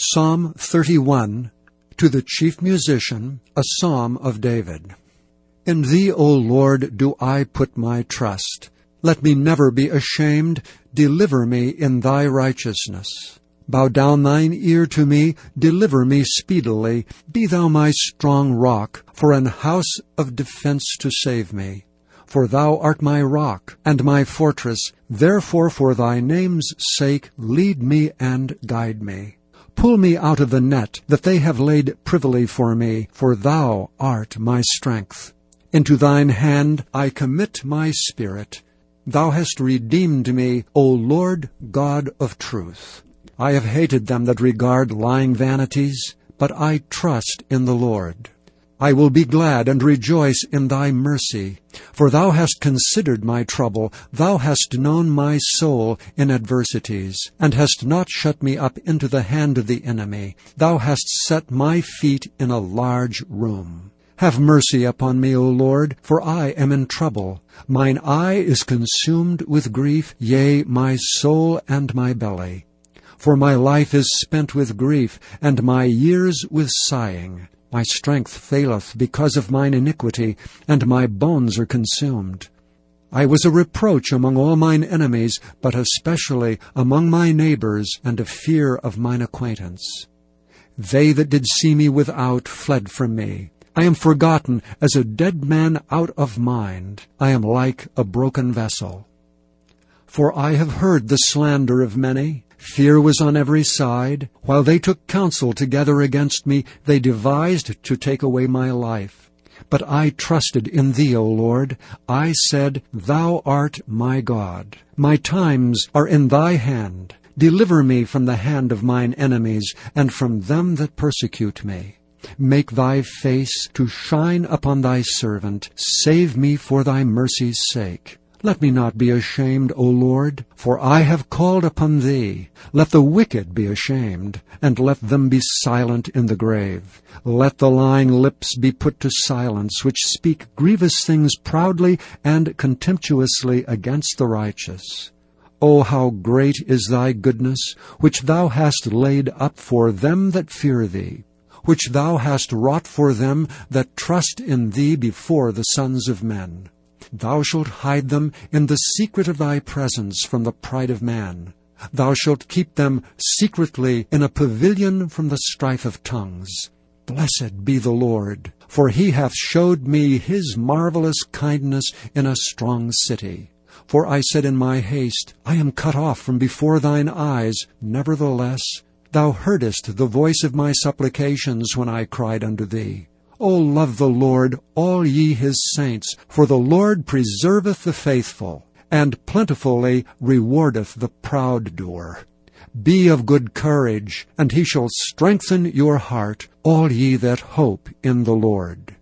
Psalm 31 To the chief musician, a psalm of David. In thee, O Lord, do I put my trust. Let me never be ashamed. Deliver me in thy righteousness. Bow down thine ear to me. Deliver me speedily. Be thou my strong rock, for an house of defense to save me. For thou art my rock and my fortress. Therefore, for thy name's sake, lead me and guide me. Pull me out of the net that they have laid privily for me, for thou art my strength. Into thine hand I commit my spirit. Thou hast redeemed me, O Lord God of truth. I have hated them that regard lying vanities, but I trust in the Lord. I will be glad and rejoice in thy mercy. For thou hast considered my trouble, thou hast known my soul in adversities, and hast not shut me up into the hand of the enemy. Thou hast set my feet in a large room. Have mercy upon me, O Lord, for I am in trouble. Mine eye is consumed with grief, yea, my soul and my belly. For my life is spent with grief, and my years with sighing. My strength faileth because of mine iniquity, and my bones are consumed. I was a reproach among all mine enemies, but especially among my neighbors, and a fear of mine acquaintance. They that did see me without fled from me. I am forgotten as a dead man out of mind. I am like a broken vessel. For I have heard the slander of many. Fear was on every side. While they took counsel together against me, they devised to take away my life. But I trusted in thee, O Lord. I said, Thou art my God. My times are in thy hand. Deliver me from the hand of mine enemies, and from them that persecute me. Make thy face to shine upon thy servant. Save me for thy mercy's sake. Let me not be ashamed, O Lord, for I have called upon thee. Let the wicked be ashamed, and let them be silent in the grave. Let the lying lips be put to silence, which speak grievous things proudly and contemptuously against the righteous. O how great is thy goodness, which thou hast laid up for them that fear thee, which thou hast wrought for them that trust in thee before the sons of men. Thou shalt hide them in the secret of thy presence from the pride of man. Thou shalt keep them secretly in a pavilion from the strife of tongues. Blessed be the Lord, for he hath showed me his marvelous kindness in a strong city. For I said in my haste, I am cut off from before thine eyes. Nevertheless, thou heardest the voice of my supplications when I cried unto thee. O love the Lord, all ye his saints, for the Lord preserveth the faithful, and plentifully rewardeth the proud doer. Be of good courage, and he shall strengthen your heart, all ye that hope in the Lord.